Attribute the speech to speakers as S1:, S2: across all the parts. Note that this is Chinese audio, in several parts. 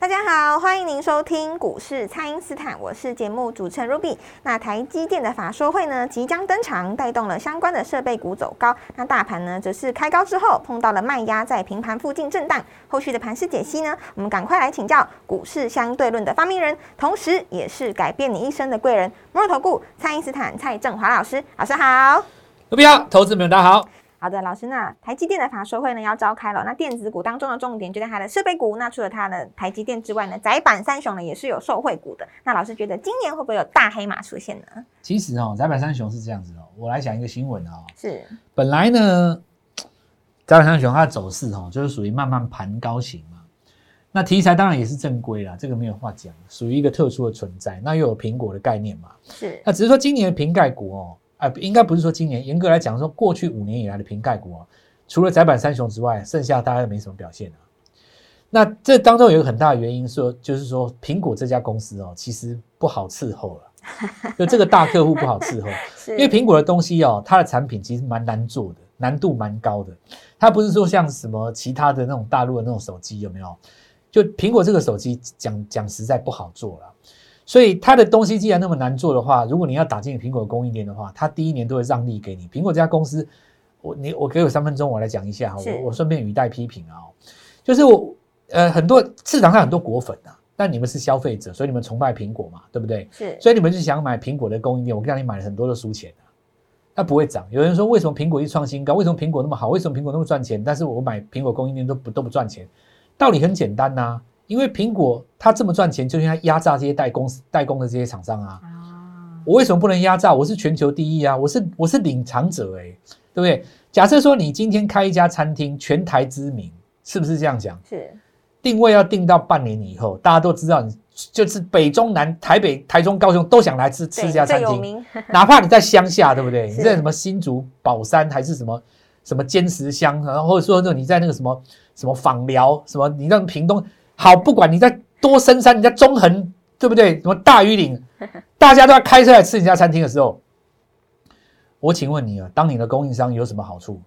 S1: 大家好，欢迎您收听股市蔡因斯坦，我是节目主持人 Ruby。那台积电的法说会呢即将登场，带动了相关的设备股走高。那大盘呢则是开高之后碰到了卖压，在平盘附近震荡。后续的盘势解析呢，我们赶快来请教股市相对论的发明人，同时也是改变你一生的贵人——摩尔投顾蔡因斯坦蔡振华老师。老师好
S2: ，Ruby 好，投资朋友大家好。
S1: 好的，老师，那台积电的法说会呢要召开了。那电子股当中的重点就在它的设备股。那除了它的台积电之外呢，窄板三雄呢也是有受惠股的。那老师觉得今年会不会有大黑马出现呢？
S2: 其实哦，窄板三雄是这样子哦。我来讲一个新闻哦。
S1: 是。
S2: 本来呢，窄板三雄它的走势哦，就是属于慢慢盘高型嘛。那题材当然也是正规啦，这个没有话讲，属于一个特殊的存在。那又有苹果的概念嘛。
S1: 是。
S2: 那只是说今年的瓶盖股哦。啊，应该不是说今年，严格来讲说，过去五年以来的瓶盖股啊，除了窄板三雄之外，剩下大概没什么表现啊。那这当中有一个很大的原因，说就是说苹果这家公司哦，其实不好伺候了，就这个大客户不好伺候，因为苹果的东西哦，它的产品其实蛮难做的，难度蛮高的。它不是说像什么其他的那种大陆的那种手机有没有？就苹果这个手机讲讲实在不好做了。所以它的东西既然那么难做的话，如果你要打进苹果供应链的话，它第一年都会让利给你。苹果这家公司，我你我给我三分钟，我来讲一下哈，我我顺便语带批评啊，就是我呃很多市场上很多果粉啊，但你们是消费者，所以你们崇拜苹果嘛，对不对？
S1: 是，
S2: 所以你们就想买苹果的供应链，我让你买了很多的输钱啊，它不会涨。有人说为什么苹果一创新高，为什么苹果那么好，为什么苹果那么赚钱，但是我买苹果供应链都不都不赚钱？道理很简单呐。因为苹果它这么赚钱，就是它压榨这些代工代工的这些厂商啊。我为什么不能压榨？我是全球第一啊！我是我是领长者哎，对不对？假设说你今天开一家餐厅，全台知名，是不是这样讲？
S1: 是。
S2: 定位要定到半年以后，大家都知道你就是北中南、台北、台中、高雄都想来吃吃这家餐厅，哪怕你在乡下，对不对？你在什么新竹宝山还是什么什么坚石乡，然后或者说那你在那个什么什么访寮，什么你让屏东。好，不管你在多深山，你在中横，对不对？什么大余岭，大家都要开车来吃你家餐厅的时候，我请问你啊，当你的供应商有什么好处？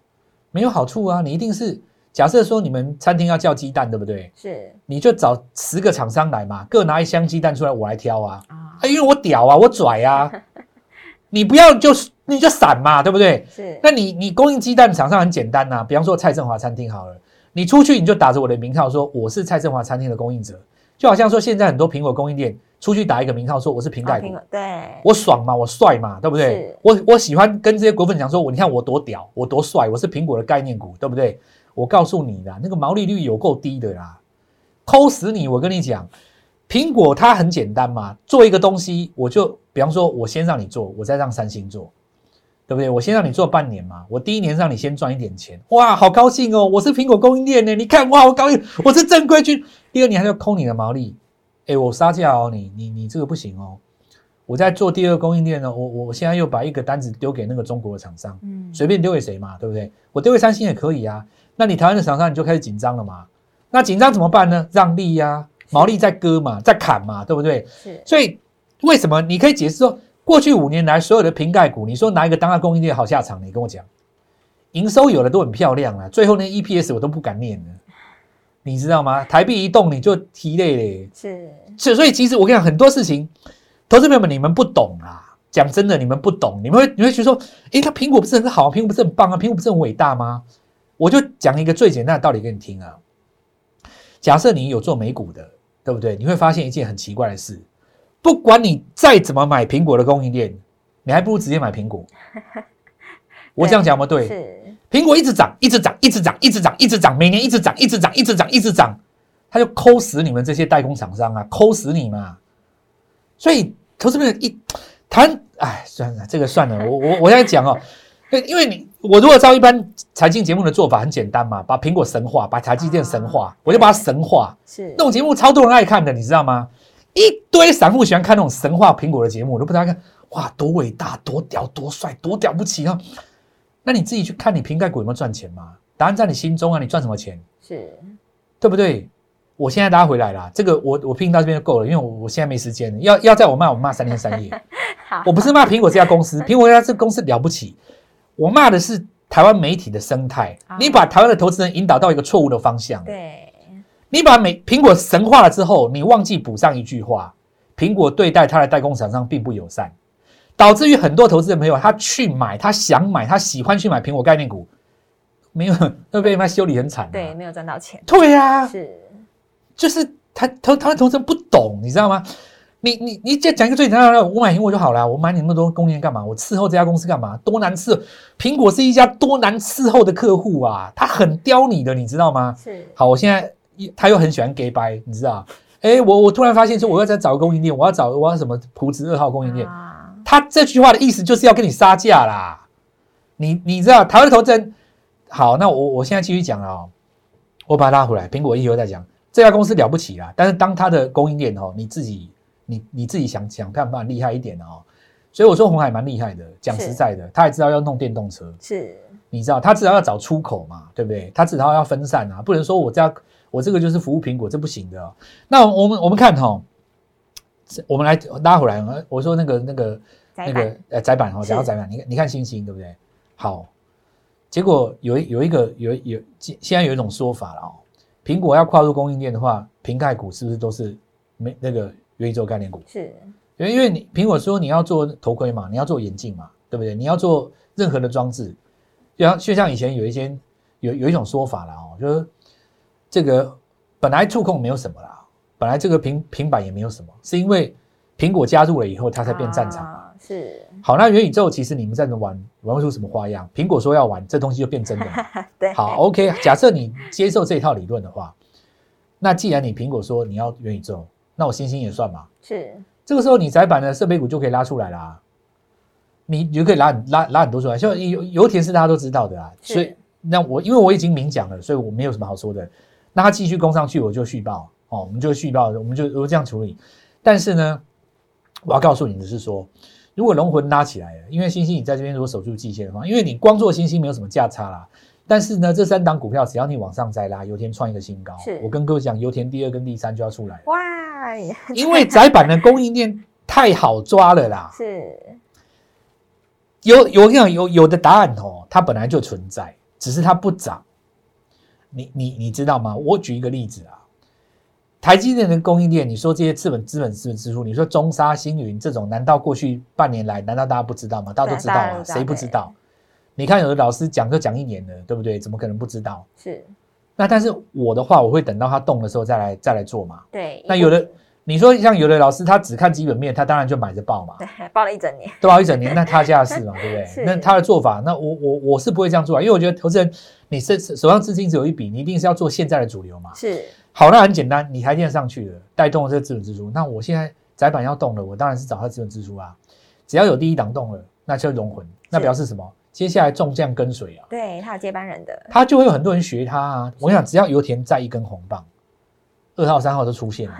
S2: 没有好处啊！你一定是假设说你们餐厅要叫鸡蛋，对不对？
S1: 是，
S2: 你就找十个厂商来嘛，各拿一箱鸡蛋出来，我来挑啊！啊，因为我屌啊，我拽啊！你不要就你就散嘛，对不对？
S1: 是，
S2: 那你你供应鸡蛋厂商很简单呐，比方说蔡振华餐厅好了。你出去你就打着我的名号说我是蔡振华餐厅的供应者，就好像说现在很多苹果供应链出去打一个名号说我是瓶盖股，
S1: 对，
S2: 我爽嘛，我帅嘛，对不对？我我喜欢跟这些果粉讲说，我你看我多屌，我多帅，我是苹果的概念股，对不对？我告诉你啦那个毛利率有够低的啦，抠死你！我跟你讲，苹果它很简单嘛，做一个东西我就比方说我先让你做，我再让三星做。对不对？我先让你做半年嘛，我第一年让你先赚一点钱，哇，好高兴哦！我是苹果供应链呢，你看，哇，我高兴，我是正规军。第二年还要抠你的毛利，哎，我杀价哦，你你你这个不行哦。我在做第二供应链呢，我我现在又把一个单子丢给那个中国的厂商，嗯，随便丢给谁嘛，对不对？我丢给三星也可以啊。那你台湾的厂商你就开始紧张了嘛？那紧张怎么办呢？让利呀，毛利在割嘛，在砍嘛，对不对？
S1: 是。
S2: 所以为什么你可以解释说？过去五年来，所有的瓶盖股，你说哪一个当下供应链好下场？你跟我讲，营收有的都很漂亮啊，最后那 EPS 我都不敢念了，你知道吗？台币一动你就提累嘞，
S1: 是，
S2: 所所以其实我跟你讲很多事情，投资朋友们你们不懂啊，讲真的你们不懂，你们会你会觉得说，诶，它苹果不是很好，苹果不是很棒啊，苹果不是很伟大吗？我就讲一个最简单的道理给你听啊，假设你有做美股的，对不对？你会发现一件很奇怪的事。不管你再怎么买苹果的供应链，你还不如直接买苹果。我这样讲吗？对，
S1: 是
S2: 苹果一直涨，一直涨，一直涨，一直涨，一直涨，每年一直涨，一直涨，一直涨，一直涨，它就抠死你们这些代工厂商啊，抠死你嘛。所以投资人一谈，哎，算了，这个算了，我我我现在讲哦，因为你我如果照一般财经节目的做法，很简单嘛，把苹果神化，把台积电神化，我就把它神化。
S1: 是
S2: 那种节目超多人爱看的，你知道吗？一堆散户喜欢看那种神话苹果的节目，我都不知道看哇多伟大、多屌、多帅、多了不起啊！那你自己去看，你瓶盖股有没有赚钱嘛？答案在你心中啊！你赚什么钱？
S1: 是，
S2: 对不对？我现在大家回来了，这个我我拼到这边就够了，因为我我现在没时间，要要在我骂我骂三天三夜。
S1: 好，
S2: 我不是骂苹果这家公司，苹果这家公司了不起，我骂的是台湾媒体的生态。你把台湾的投资人引导到一个错误的方向。
S1: 对，
S2: 你把美苹果神化了之后，你忘记补上一句话：苹果对待它的代工厂商并不友善，导致于很多投资人朋友他去买，他想买，他喜欢去买苹果概念股，没有都被他修理很惨。
S1: 对，没有赚到钱。
S2: 对呀，
S1: 是。
S2: 就是他投他的投资人不懂，你知道吗？你你你再讲一个最简单的，我买苹果就好了，我买你那么多供应链干嘛？我伺候这家公司干嘛？多难伺候！苹果是一家多难伺候的客户啊，他很刁你的，你知道吗？
S1: 是。
S2: 好，我现在他又很喜欢 gay 掰，你知道？哎，我我突然发现说，我要再找个供应链，我要找我要什么普子二号供应链？他这句话的意思就是要跟你杀价啦。你你知道台湾的投资人？好，那我我现在继续讲了哦，我把它拉回来，苹果以后再讲。这家公司了不起啦，但是当它的供应链哦，你自己你你自己想想看办法厉害一点哦。所以我说红海蛮厉害的，讲实在的，他也知道要弄电动车，
S1: 是，
S2: 你知道他至少要找出口嘛，对不对？他至少要分散啊，不能说我这样我这个就是服务苹果，这不行的。那我们我们看哈，我们来拉回来，我说那个那个那个呃窄板哈，讲到窄板，你看你看星星对不对？好，结果有有一个有有现在有一种说法了哦。苹果要跨入供应链的话，瓶盖股是不是都是没那个元宇宙概念股？
S1: 是，
S2: 因为因为你苹果说你要做头盔嘛，你要做眼镜嘛，对不对？你要做任何的装置，就像就像以前有一些有有一种说法了哦，就是这个本来触控没有什么啦，本来这个平平板也没有什么，是因为苹果加入了以后，它才变战场啊。
S1: 是，
S2: 好，那元宇宙其实你们在那玩玩出什么花样？苹果说要玩，这东西就变真的。
S1: 对，
S2: 好，OK。假设你接受这套理论的话，那既然你苹果说你要元宇宙，那我星星也算嘛。
S1: 是，
S2: 这个时候你窄板的设备股就可以拉出来啦，你就可以拉拉拉很多出来。像油油田是大家都知道的啊，所以那我因为我已经明讲了，所以我没有什么好说的。那它继续攻上去，我就续报哦，我们就续报，我们就我这样处理。但是呢，我要告诉你的是说。如果龙魂拉起来了，因为星星你在这边如果守住季线的话，因为你光做星星没有什么价差啦。但是呢，这三档股票只要你往上再拉，油田创一个新高，我跟各位讲，油田第二跟第三就要出来哇！因为窄板的供应链太好抓了啦。
S1: 是，
S2: 有有这样有有的答案哦，它本来就存在，只是它不涨。你你你知道吗？我举一个例子啊。台积电的供应链，你说这些资本、资本、资本支出，你说中沙、星云这种，难道过去半年来，难道大家不知道吗？大家都知道啊，谁不知道？你看有的老师讲课讲一年了，对不对？怎么可能不知道？
S1: 是。
S2: 那但是我的话，我会等到它动的时候再来再来做嘛。
S1: 对。
S2: 那有的你说像有的老师，他只看基本面，他当然就买着报嘛。
S1: 对，报了一整年。
S2: 都报一整年，那他家的事嘛，对不对？那他的做法，那我我我是不会这样做啊，因为我觉得投资人，你手手上资金只有一笔，你一定是要做现在的主流嘛。
S1: 是。
S2: 好，那很简单，你台电上去了，带动了这个资本支出。那我现在窄板要动了，我当然是找它资本支出啊。只要有第一档动了，那就融魂，那表示什么？接下来众将跟随啊。
S1: 对他有接班人的，
S2: 他就会有很多人学他啊。我想，只要油田在一根红棒，二号、三号都出现了。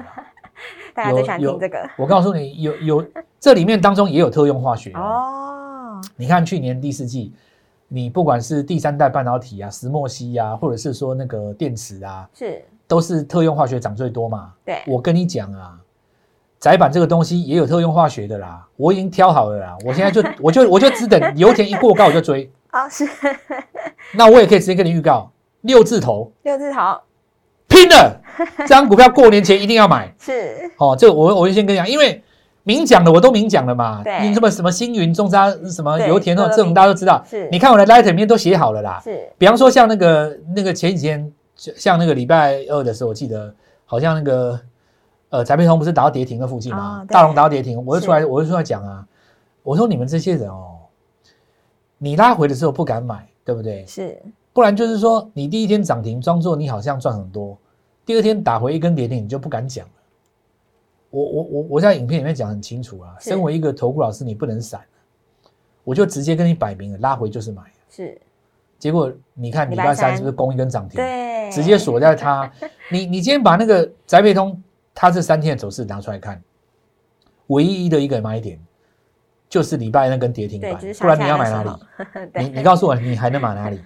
S1: 大家最喜欢听这个。
S2: 我告诉你，有有这里面当中也有特用化学哦。你看去年第四季，你不管是第三代半导体啊，石墨烯啊，或者是说那个电池啊，
S1: 是。
S2: 都是特用化学涨最多嘛？
S1: 对，
S2: 我跟你讲啊，窄板这个东西也有特用化学的啦，我已经挑好了啦，我现在就 我就我就只等油田一过高我就追。
S1: 啊，是。
S2: 那我也可以直接跟你预告，六字头，
S1: 六字头，
S2: 拼了！这张股票过年前一定要买。
S1: 是。
S2: 哦，这我我就先跟你讲，因为明讲的我都明讲了嘛。
S1: 对。
S2: 你什么什么星云、中沙、什么油田哦，这种大家都知道。
S1: 是。
S2: 你看我的 letter 里面都写好了啦。
S1: 是。
S2: 比方说像那个那个前几天。像那个礼拜二的时候，我记得好像那个呃，翟培通不是打到跌停的附近吗？大龙打到跌停，我就出来，我就出来讲啊，我说你们这些人哦，你拉回的时候不敢买，对不对？
S1: 是，
S2: 不然就是说你第一天涨停装作你好像赚很多，第二天打回一根跌停，你就不敢讲了。我我我我在影片里面讲很清楚啊，身为一个投顾老师，你不能闪，我就直接跟你摆明了，拉回就是买。
S1: 是。
S2: 结果你看礼拜三是不是攻一根涨停？
S1: 对，
S2: 直接锁在它。你你今天把那个宅配通它这三天的走势拿出来看，唯一的一个买点就是礼拜那根跌停，板
S1: 就是，
S2: 不然你要买哪里？你你告诉我，你还能买哪里？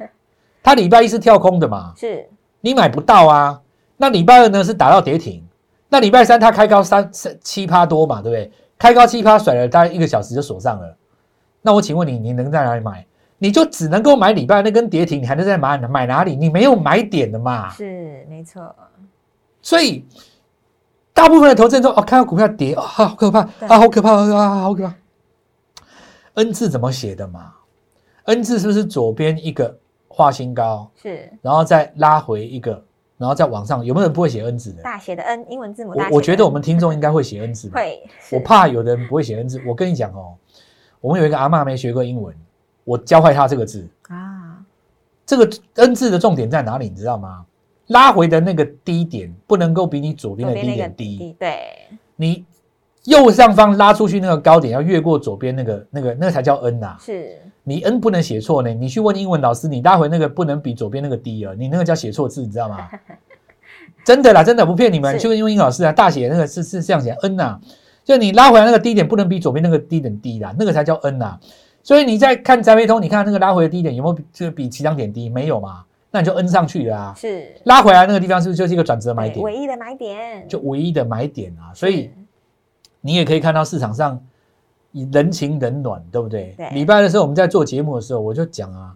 S2: 它礼拜一是跳空的嘛，
S1: 是
S2: 你买不到啊。那礼拜二呢是打到跌停，那礼拜三它开高三三七趴多嘛，对不对？开高七趴甩了大概一个小时就锁上了。那我请问你，你能在哪里买？你就只能够买礼拜那根跌停，你还能在买买哪里？你没有买点的嘛。
S1: 是没错，
S2: 所以大部分的投资人说：“哦，看到股票跌，啊、好可怕啊，好可怕啊，好可怕。”N 字怎么写的嘛？N 字是不是左边一个画新高，
S1: 是
S2: 然后再拉回一个，然后在网上？有没有人不会写 N 字的？
S1: 大写的 N 英文字母
S2: 我我觉得我们听众应该会写 N 字的。
S1: 会，
S2: 我怕有的人不会写 N 字。我跟你讲哦，我们有一个阿妈没学过英文，我教坏她这个字。
S1: 啊，
S2: 这个 N 字的重点在哪里？你知道吗？拉回的那个低点不能够比你左边的低点低。
S1: 低，对，
S2: 你右上方拉出去那个高点要越过左边那个那个那个才叫 N 呐、
S1: 是
S2: 你 N 不能写错呢。你去问英文老师，你拉回那个不能比左边那个低啊，你那个叫写错字，你知道吗？真的啦，真的不骗你们。你去问英文老师啊，大写那个是是这样写 N 呐、就你拉回来那个低点不能比左边那个低点低啦，那个才叫 N 呐、所以你在看宅配通，你看那个拉回的低点有没有就比起涨点低？没有嘛？那你就 N 上去了啊。
S1: 是
S2: 拉回来那个地方是不是就是一个转折买点？
S1: 唯一的买点，
S2: 就唯一的买点啊。所以
S1: 是
S2: 你也可以看到市场上人情冷暖，对不对？
S1: 对
S2: 礼拜的时候我们在做节目的时候，我就讲啊，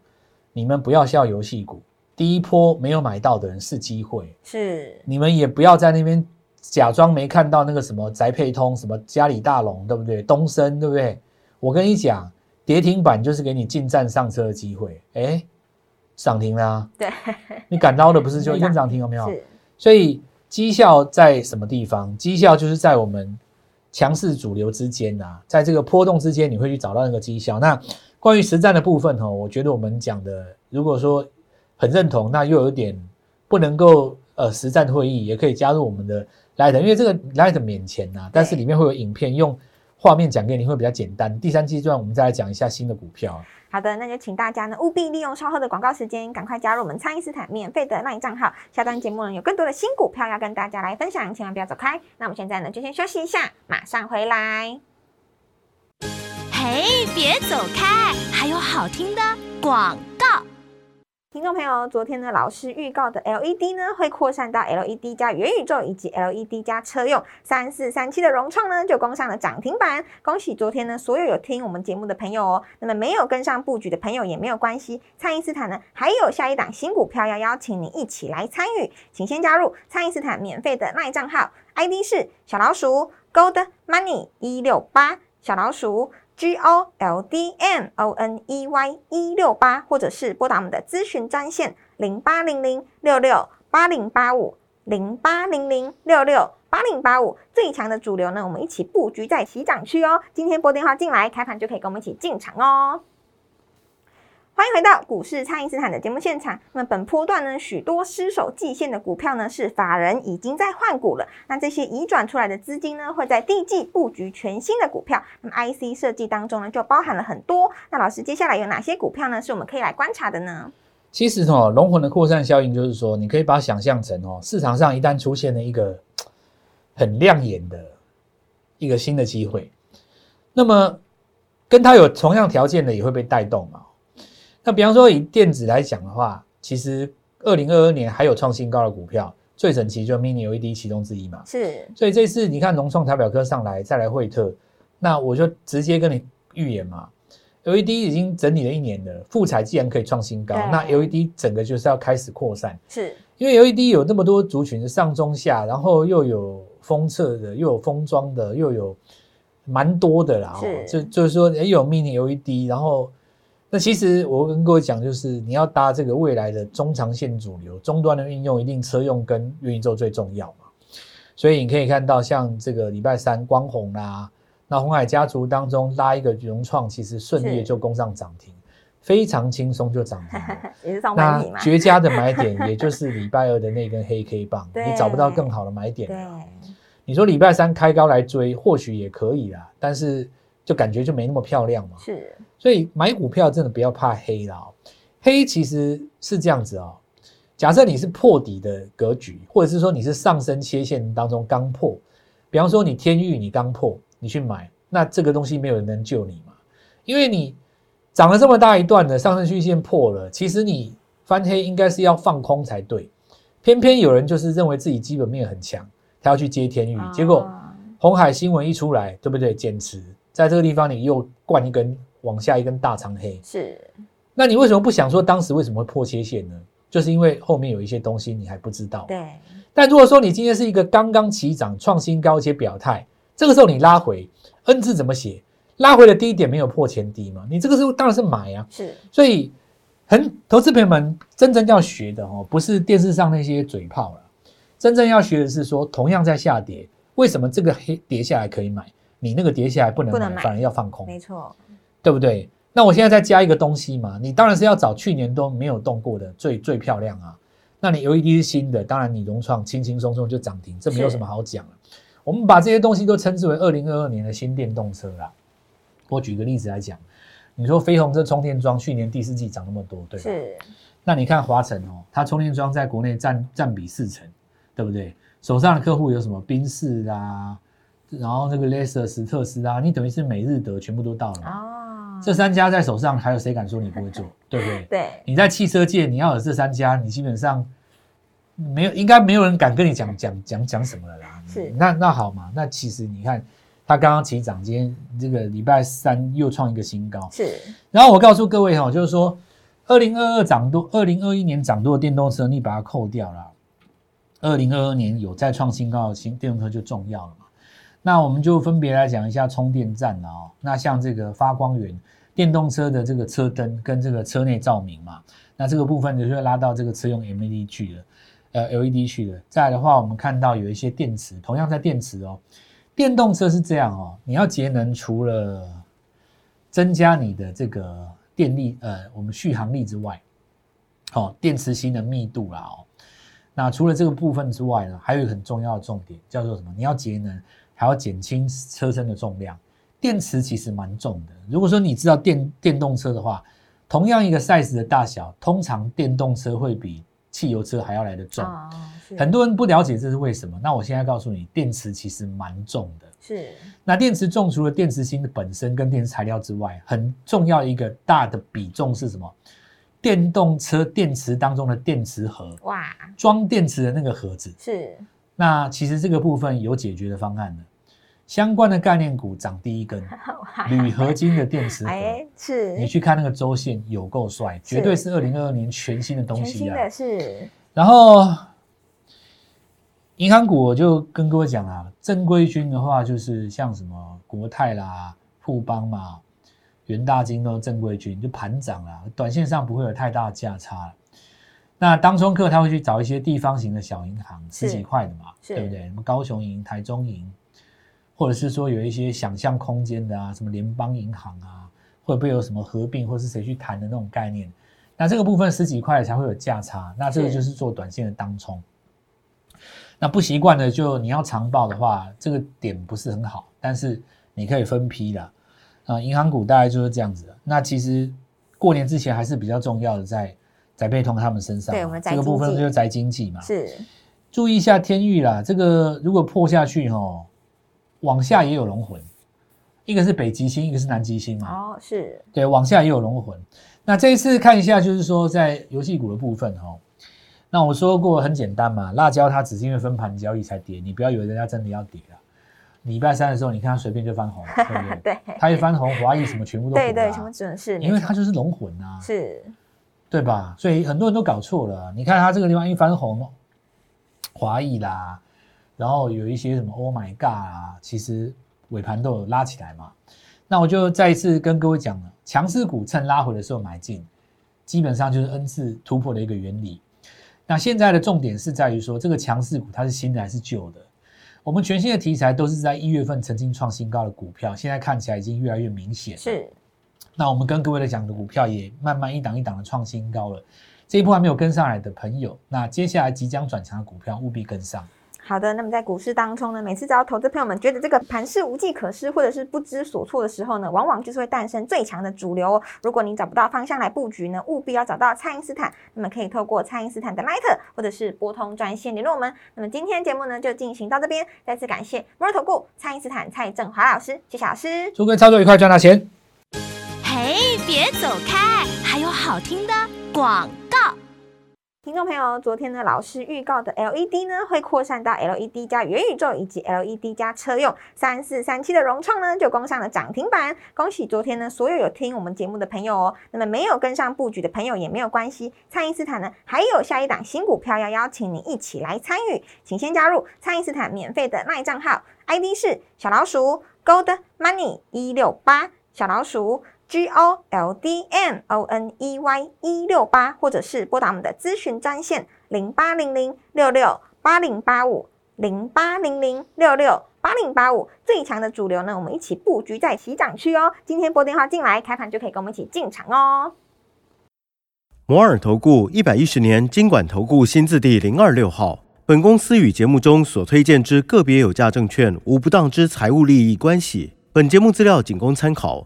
S2: 你们不要笑游戏股，第一波没有买到的人是机会，
S1: 是
S2: 你们也不要在那边假装没看到那个什么宅配通、什么嘉里大龙，对不对？东升，对不对？我跟你讲，跌停板就是给你进站上车的机会，哎，涨停啦、
S1: 对，
S2: 你敢捞的不是就
S1: 是
S2: 一根涨停有没有？所以绩效在什么地方？绩效就是在我们强势主流之间呐、在这个波动之间，你会去找到那个绩效。那关于实战的部分哈、我觉得我们讲的，如果说很认同，那又有点不能够呃实战会议，也可以加入我们的 Light，因为这个 Light 免钱呐、但是里面会有影片用画面讲给你，会比较简单。第三阶段我们再来讲一下新的股票。
S1: 好的，那就请大家呢务必利用稍后的广告时间，赶快加入我们蔡因斯坦免费的 LINE 账号。下段节目呢有更多的新股票要跟大家来分享，千万不要走开。那我们现在呢就先休息一下，马上回来。
S3: 嘿，别走开，还有好听的广告。
S1: 听众朋友，昨天呢，老师预告的 LED 呢，会扩散到 LED 加元宇宙以及 LED 加车用。三四三七的融创呢，就攻上了涨停板。恭喜昨天呢，所有有听我们节目的朋友哦。那么没有跟上布局的朋友也没有关系，蔡因斯坦呢，还有下一档新股票要邀请你一起来参与，请先加入蔡因斯坦免费的赖账号，ID 是小老鼠 Gold Money 一六八，小老鼠。G O L D N O N E Y 一六八，或者是拨打我们的咨询专线零八零零六六八零八五零八零零六六八零八五。最强的主流呢，我们一起布局在起涨区哦。今天拨电话进来，开盘就可以跟我们一起进场哦。欢迎回到股市，蔡因斯坦的节目现场。那么本波段呢，许多失守季线的股票呢，是法人已经在换股了。那这些移转出来的资金呢，会在第一季布局全新的股票。那么 IC 设计当中呢，就包含了很多。那老师，接下来有哪些股票呢，是我们可以来观察的呢？
S2: 其实哦，龙魂的扩散效应就是说，你可以把它想象成哦，市场上一旦出现了一个很亮眼的一个新的机会，那么跟它有同样条件的也会被带动嘛。那比方说以电子来讲的话，其实二零二二年还有创新高的股票，最神奇就 Mini LED 其中之一嘛。
S1: 是
S2: 所以这次你看融创台表科上来，再来惠特，那我就直接跟你预言嘛，LED 已经整理了一年了，富彩既然可以创新高，那 LED 整个就是要开始扩散，
S1: 是
S2: 因为 LED 有那么多族群，上中下，然后又有封测的，又有封装的，又有蛮多的啦、哦。
S1: 是
S2: 就就是说，也有 Mini LED，然后那其实我跟各位讲，就是你要搭这个未来的中长线主流，终端的运用一定车用跟元宇宙最重要嘛。所以你可以看到，像这个礼拜三光红啦，那红海家族当中拉一个融创，其实顺利就攻上涨停，非常轻松就涨停了。
S1: 也是上半
S2: 那？绝佳的买点，也就是礼拜二的那根黑 K 棒，你找不到更好的买点
S1: 对
S2: 了。你说礼拜三开高来追，或许也可以啦，但是就感觉就没那么漂亮嘛。
S1: 是
S2: 所以买股票真的不要怕黑啦、哦，黑其实是这样子哦。假设你是破底的格局，或者是说你是上升切线当中刚破，比方说你天域你刚破，你去买，那这个东西没有人能救你嘛？因为你涨了这么大一段的上升曲线破了，其实你翻黑应该是要放空才对，偏偏有人就是认为自己基本面很强，他要去接天域，结果
S1: 啊
S2: 红海新闻一出来，对不对？减持，在这个地方你又灌一根往下一根大长黑，
S1: 是
S2: 那你为什么不想说当时为什么会破切线呢？就是因为后面有一些东西你还不知道。
S1: 对，
S2: 但如果说你今天是一个刚刚起涨、创新高且表态，这个时候你拉回，N 字怎么写？拉回的低点没有破前低嘛？你这个时候当然是买啊。
S1: 是
S2: 所以，很投资朋友们真正要学的哦，不是电视上那些嘴炮了，真正要学的是说，同样在下跌，为什么这个黑跌下来可以买，你那个跌下来不能买，
S1: 不能买
S2: 反而要放空，
S1: 没错，
S2: 对不对？那我现在再加一个东西嘛，你当然是要找去年都没有动过的最最漂亮啊。那你 LED 是新的，当然你融创轻轻松松就涨停，这没有什么好讲了。我们把这些东西都称之为二零二二年的新电动车啦。我举个例子来讲，你说飞鸿这充电桩去年第四季涨那么多，对吧？
S1: 是
S2: 那你看华晨哦，它充电桩在国内占占比四成，对不对？手上的客户有什么宾士啊，然后那个 Lexus、特斯拉，你等于是美日德全部都到了这三家在手上，还有谁敢说你不会做？对不对？
S1: 对
S2: 你在汽车界，你要有这三家，你基本上没有，应该没有人敢跟你讲讲讲讲什么了啦。
S1: 是
S2: 那那好嘛，那其实你看，它刚刚起涨，今天这个礼拜三又创一个新高。
S1: 是
S2: 然后我告诉各位哈、就是说，二零二二涨多，二零二一年涨多的电动车，你把它扣掉了，二零二二年有再创新高的新电动车就重要了嘛。那我们就分别来讲一下充电站了哦。那像这个发光源电动车的这个车灯跟这个车内照明嘛，那这个部分就是拉到这个车用 LED 去了，呃 LED 去了。再来的话，我们看到有一些电池，同样在电池哦，电动车是这样哦，你要节能，除了增加你的这个电力，呃，我们续航力之外，哦，电池芯的密度啦哦。那除了这个部分之外呢，还有一个很重要的重点叫做什么？你要节能，还要减轻车身的重量。电池其实蛮重的。如果说你知道电电动车的话，同样一个 size 的大小，通常电动车会比汽油车还要来得重。很多人不了解这是为什么。那我现在告诉你，电池其实蛮重的。
S1: 是
S2: 那电池重除了电池芯的本身跟电池材料之外，很重要一个大的比重是什么？电动车电池当中的电池盒，
S1: 哇，
S2: 装电池的那个盒子。
S1: 是
S2: 那其实这个部分有解决的方案的，相关的概念股涨第一根，铝合金的电池盒。
S1: 哎，是
S2: 你去看那个周线，有够帅，绝对是二零二二年全新的东西啊！
S1: 是
S2: 然后银行股我就跟各位讲啊，正规军的话就是像什么国泰啦、富邦嘛、元大金都是正规军，就盘涨啦，短线上不会有太大的价差了。那当中客他会去找一些地方型的小银行，十几块的嘛，
S1: 是
S2: 对不对？什么高雄银、台中银，或者是说有一些想象空间的啊，什么联邦银行啊，会不会有什么合并，或是谁去谈的那种概念？那这个部分十几块才会有价差，那这个就是做短线的当冲。那不习惯的就你要长报的话，这个点不是很好，但是你可以分批的啊。银行股大概就是这样子的。那其实过年之前还是比较重要的在宅配通他们身上嘛，
S1: 对我们
S2: 这个部分就是宅经济嘛。
S1: 是
S2: 注意一下天域啦，这个如果破下去哦，往下也有龙魂，一个是北极星，一个是南极星嘛。
S1: 哦，是
S2: 对，往下也有龙魂。那这一次看一下，就是说在游戏股的部分哦，那我说过很简单嘛，辣椒它只是因为分盘交易才跌，你不要以为人家真的要跌了。礼拜三的时候，你看它随便就翻红，对不对？
S1: 对
S2: 它一翻红，华谊什么全部都
S1: 对对，
S2: 火了啊
S1: 什么准是？
S2: 因为它就是龙魂啊，
S1: 是
S2: 对吧？所以很多人都搞错了。你看它这个地方一翻红，华谊啦，然后有一些什么 Oh my God 啊，其实尾盘都有拉起来嘛。那我就再一次跟各位讲了，强势股趁拉回的时候买进，基本上就是 N 次突破的一个原理。那现在的重点是在于说，这个强势股它是新的还是旧的？我们全新的题材都是在一月份曾经创新高的股票，现在看起来已经越来越明显。
S1: 是
S2: 那我们跟各位的讲的股票也慢慢一档一档的创新高了。这一波还没有跟上来的朋友，那接下来即将转强的股票务必跟上。
S1: 好的，那么在股市当中呢，每次只要投资朋友们觉得这个盘势无计可施，或者是不知所措的时候呢，往往就是会诞生最强的主流哦。如果你找不到方向来布局呢，务必要找到蔡因斯坦，那么可以透过蔡因斯坦的 Line 或者是拨通专线联络我们。那么今天节目呢就进行到这边，再次感谢摩尔投顾蔡因斯坦蔡振华老师，谢谢老师。
S2: 祝各位操作愉快，赚大钱。
S3: 嘿，别走开，还有好听的广告。
S1: 听众朋友，昨天呢，老师预告的 LED 呢，会扩散到 LED 加元宇宙以及 LED 加车用三四三七的融创呢，就攻上了涨停板。恭喜昨天呢，所有有听我们节目的朋友哦。那么没有跟上布局的朋友也没有关系，蔡因斯坦呢，还有下一档新股票要邀请你一起来参与，请先加入蔡因斯坦免费的耐账号，ID 是小老鼠 Gold Money 一六八小老鼠。G O L D M O N E Y 一六八，或者是拨打我们的咨询专线零八零零六六八零八五零八零零六六八零八五。最强的主流呢，我们一起布局在起涨区哦。今天拨电话进来，开盘就可以跟我们一起进场哦。
S4: 摩尔投顾一百一十年经管投顾新字第零二六号。本公司与节目中所推荐之个别有价证券无不当之财务利益关系。本节目资料仅供参考，